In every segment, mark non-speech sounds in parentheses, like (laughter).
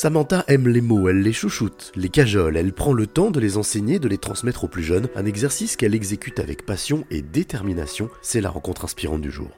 Samantha aime les mots, elle les chouchoute, les cajole, elle prend le temps de les enseigner, de les transmettre aux plus jeunes, un exercice qu'elle exécute avec passion et détermination, c'est la rencontre inspirante du jour.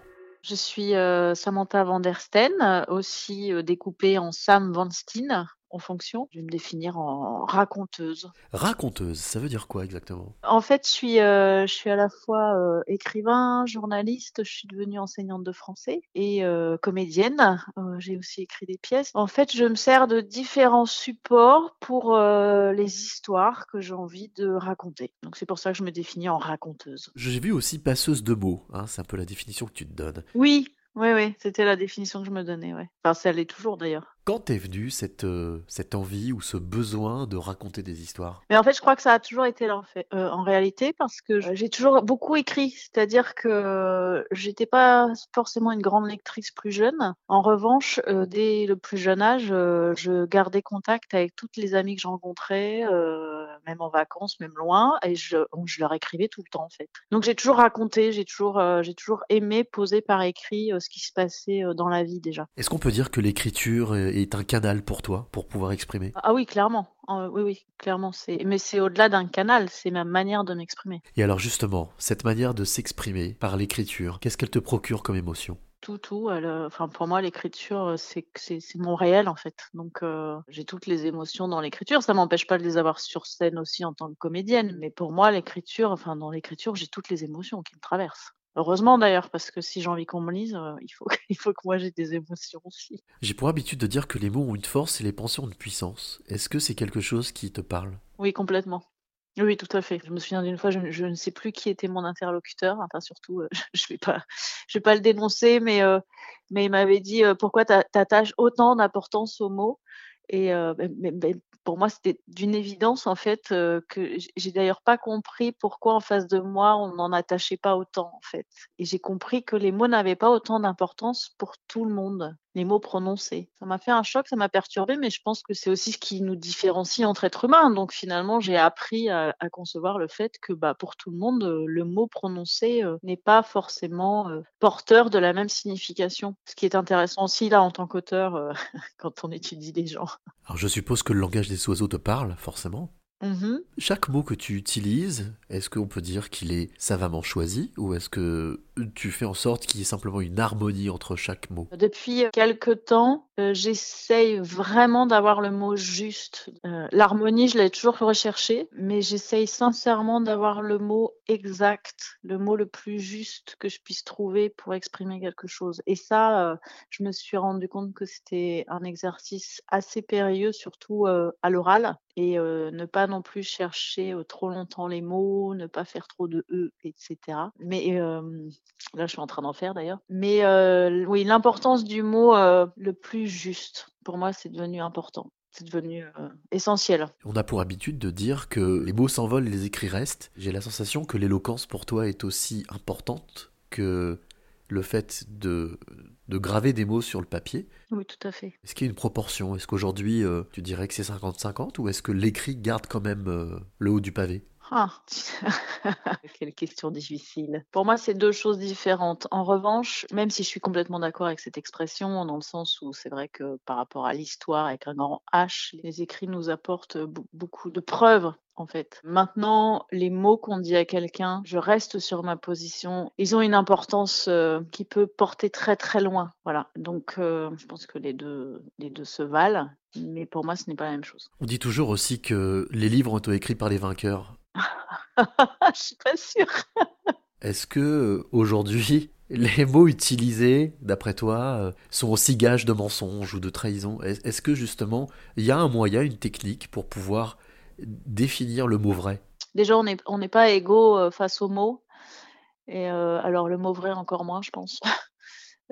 Je suis euh, Samantha van der Steen, aussi euh, découpée en Sam Van Steen en fonction. Je vais me définir en raconteuse. Raconteuse, ça veut dire quoi exactement? En fait, je suis, euh, je suis à la fois euh, écrivain, journaliste, je suis devenue enseignante de français et euh, comédienne. J'ai aussi écrit des pièces. En fait, je me sers de différents supports pour les histoires que j'ai envie de raconter. Donc c'est pour ça que je me définis en raconteuse. J'ai vu aussi passeuse de mots, hein, c'est un peu la définition que tu te donnes. Oui, oui, oui, c'était la définition que je me donnais, ouais. Enfin, ça l'est toujours d'ailleurs. Quand est venue cette, euh, cette envie ou ce besoin de raconter des histoires? Mais en fait, je crois que ça a toujours été là en, fait, euh, en réalité parce que j'ai toujours beaucoup écrit, c'est-à-dire que j'étais pas forcément une grande lectrice plus jeune. En revanche, euh, dès le plus jeune âge, je gardais contact avec toutes les amies que je rencontrais, même en vacances, même loin, et je, je leur écrivais tout le temps en fait. Donc j'ai toujours raconté, j'ai toujours, j'ai toujours aimé poser par écrit ce qui se passait dans la vie déjà. Est-ce qu'on peut dire que l'écriture est un canal pour toi, pour pouvoir exprimer Ah oui, clairement. Euh, oui, oui, clairement. C'est, mais c'est au-delà d'un canal. C'est ma manière de m'exprimer. Et alors justement, cette manière de s'exprimer par l'écriture, qu'est-ce qu'elle te procure comme émotion? Tout, tout. elle, euh, enfin, pour moi, l'écriture, euh, c'est, c'est, c'est mon réel en fait. Donc, euh, j'ai toutes les émotions dans l'écriture. Ça m'empêche pas de les avoir sur scène aussi en tant que comédienne. Mais pour moi, l'écriture, enfin, dans l'écriture, j'ai toutes les émotions qui me traversent. Heureusement d'ailleurs, parce que si j'ai envie qu'on me lise, euh, il faut, (laughs) il faut que moi j'ai des émotions aussi. J'ai pour habitude de dire que les mots ont une force et les pensées ont une puissance. Est-ce que c'est quelque chose qui te parle? Oui, complètement. Oui, tout à fait. Je me souviens d'une fois, je, je ne sais plus qui était mon interlocuteur. Enfin, surtout, euh, (laughs) je vais pas, je vais pas le dénoncer, mais euh, mais il m'avait dit euh, pourquoi t'a- t'attaches autant d'importance aux mots? Et mais- mais- mais pour moi, c'était d'une évidence en fait que j'ai d'ailleurs pas compris pourquoi en face de moi on n'en attachait pas autant en fait. Et j'ai compris que les mots n'avaient pas autant d'importance pour tout le monde, les mots prononcés. Ça m'a fait un choc, ça m'a perturbé, mais je pense que c'est aussi ce qui nous différencie entre êtres humains. Donc finalement, j'ai appris à, à concevoir le fait que bah, pour tout le monde, euh, le mot prononcé euh, n'est pas forcément euh, porteur de la même signification. Ce qui est intéressant aussi là en tant qu'auteur euh, (laughs) quand on étudie les gens. Alors je suppose que le langage des oiseaux te parle, forcément. Mhm. Chaque mot que tu utilises, est-ce qu'on peut dire qu'il est savamment choisi ou est-ce que tu fais en sorte qu'il y ait simplement une harmonie entre chaque mot Depuis quelque temps, euh, j'essaye vraiment d'avoir le mot juste. Euh, L'harmonie, je l'ai toujours recherché, mais j'essaye sincèrement d'avoir le mot exact, le mot le plus juste que je puisse trouver pour exprimer quelque chose. Et ça, euh, je me suis rendu compte que c'était un exercice assez périlleux, surtout euh, à l'oral, et euh, ne pas non plus chercher euh, trop longtemps les mots, ne pas faire trop de e, etc. Mais euh, Là, je suis en train d'en faire d'ailleurs. Mais euh, oui, l'importance du mot euh, le plus juste, pour moi, c'est devenu important. C'est devenu euh, essentiel. On a pour habitude de dire que les mots s'envolent et les écrits restent. J'ai la sensation que l'éloquence pour toi est aussi importante que le fait de, de graver des mots sur le papier. Oui, tout à fait. Est-ce qu'il y a une proportion? Est-ce qu'aujourd'hui euh, tu dirais que c'est 50-50 ou est-ce que l'écrit garde quand même euh, le haut du pavé? Ah, (laughs) quelle question difficile. Pour moi, c'est deux choses différentes. En revanche, même si je suis complètement d'accord avec cette expression, dans le sens où c'est vrai que par rapport à l'histoire avec un grand H, les écrits nous apportent be- beaucoup de preuves. En fait. Maintenant, les mots qu'on dit à quelqu'un, je reste sur ma position. Ils ont une importance euh, qui peut porter très très loin. Voilà. Donc, euh, je pense que les deux, les deux se valent. Mais pour moi, ce n'est pas la même chose. On dit toujours aussi que les livres ont été écrits par les vainqueurs. (laughs) je suis pas sûre. Est-ce que euh, aujourd'hui les mots utilisés, d'après toi, euh, sont aussi gages de mensonges ou de trahison? Est- Est-ce que justement il y a un moyen, une technique pour pouvoir définir le mot vrai? Déjà, on n'est on pas égaux euh, face aux mots. Et euh, alors, le mot vrai, encore moins, je pense. (laughs)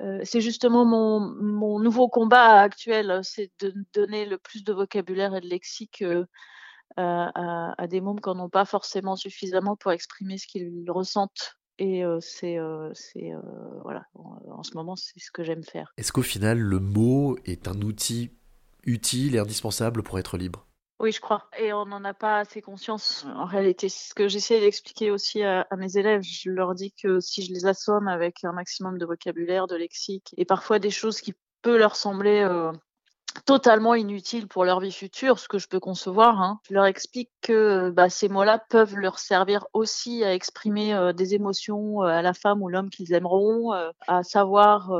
Euh, c'est justement mon, mon nouveau combat actuel, c'est de donner le plus de vocabulaire et de lexique euh, à, des mômes qui n'en ont pas forcément suffisamment pour exprimer ce qu'ils ressentent. Et c'est, voilà, en, en ce moment, c'est ce que j'aime faire. Est-ce qu'au final le mot est un outil utile et indispensable pour être libre? Oui, je crois. Et on n'en a pas assez conscience en réalité. C'est ce que j'essaie d'expliquer aussi à, à mes élèves. Je leur dis que si je les assomme avec un maximum de vocabulaire, de lexique, et parfois des choses qui peuvent leur sembler euh, totalement inutiles pour leur vie future, ce que je peux concevoir. Hein. Je leur explique que bah, ces mots-là peuvent leur servir aussi à exprimer euh, des émotions euh, à la femme ou l'homme qu'ils aimeront, euh, à savoir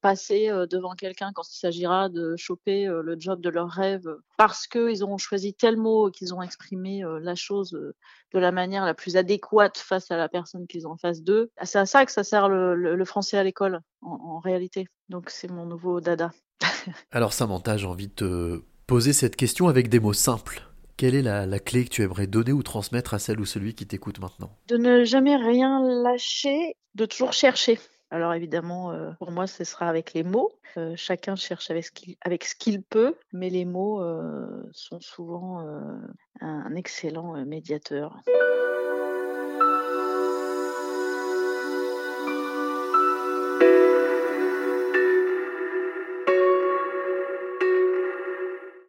passer devant quelqu'un quand il s'agira de choper le job de leur rêve, parce qu'ils auront choisi tel mot qu'ils ont exprimé la chose de la manière la plus adéquate face à la personne qu'ils ont en face d'eux. C'est à ça que ça sert le, français à l'école, en réalité. Donc c'est mon nouveau dada. (laughs) Alors Samantha, j'ai envie de te poser cette question avec des mots simples. Quelle est la, clé que tu aimerais donner ou transmettre à celle ou celui qui t'écoute maintenant? De ne jamais rien lâcher, de toujours chercher. Alors évidemment, euh, pour moi, ce sera avec les mots. Euh, chacun cherche avec ce qu'il peut, mais les mots euh, sont souvent un excellent médiateur.